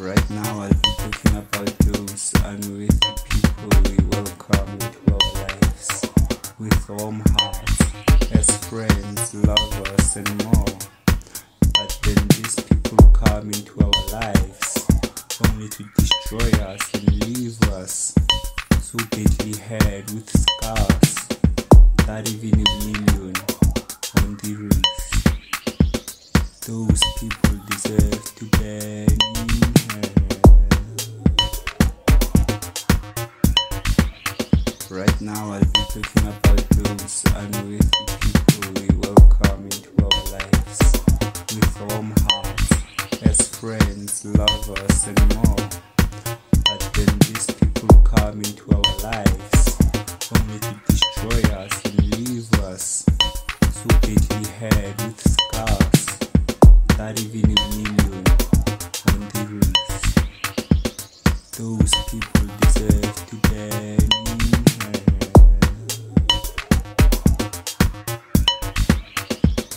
Right now, I'll be talking about those unworthy people we welcome into our lives with warm hearts, as friends, lovers, and more. But then these people come into our lives only to destroy us and leave us so badly hurt with scars that even mean Right now, I'll be talking about those unworthy people we welcome into our lives with warm hearts as friends, lovers, and more. But then these people come into our lives only to destroy us and leave us so badly hurt with scars that even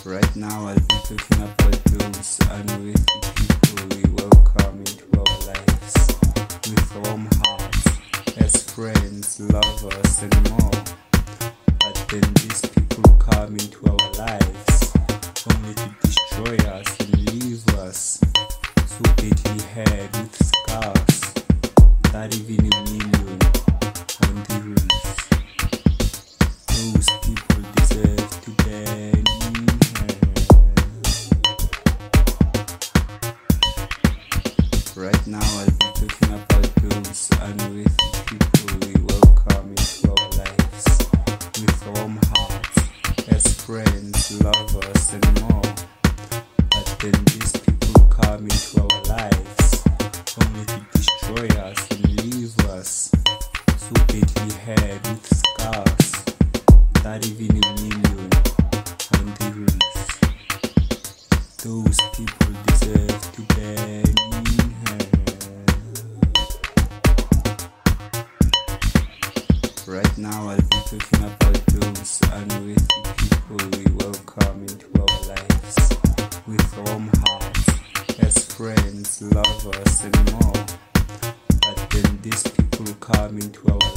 Right now, I'll be talking about those unworthy people we welcome into our lives with warm hearts as friends, lovers, and more. But then these people come into our lives only to destroy us and leave us so badly hurt with scars that even a million wrist. Those people deserve to burn in hell. Right now, I'll be talking about those unworthy people we welcome into our lives with warm hearts as friends, lovers, and more.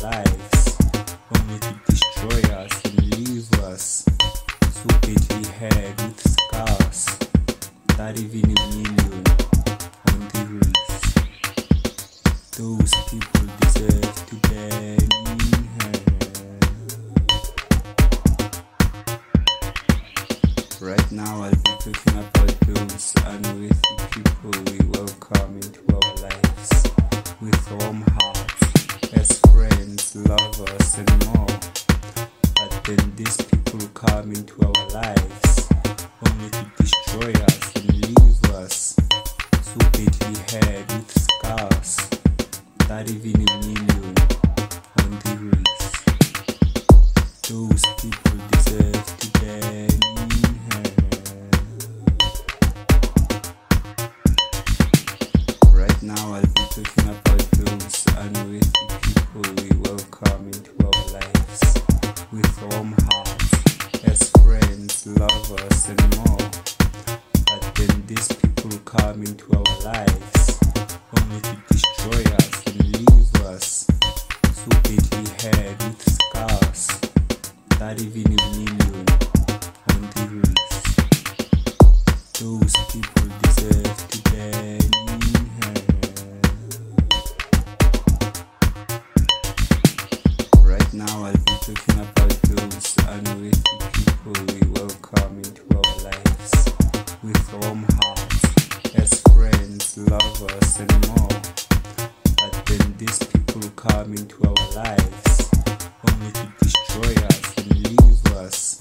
Lives only to destroy us and leave us badly hurt with scars that even a million on the wrist. Those people deserve to burn in hell. Right now, I'll be talking about those into our lives only to destroy us and leave us so badly hurt with scars that even million on the wrist. Those people deserve to hell. Right now, I'll be talking about these people come into our lives only to destroy us and leave us so badly hurt with scars that even a million on the wrist. Those people deserve to burn in hell. Right now, I'll be talking about those unworthy people these people come into our lives only to destroy us and leave us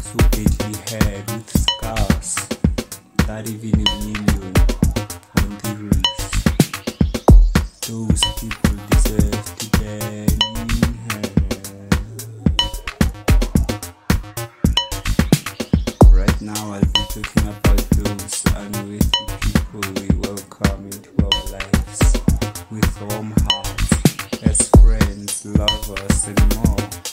so badly hurt with scars that even a million on the wrist. Those people deserve to burn in hell. Right now, I'll be talking about love us anymore.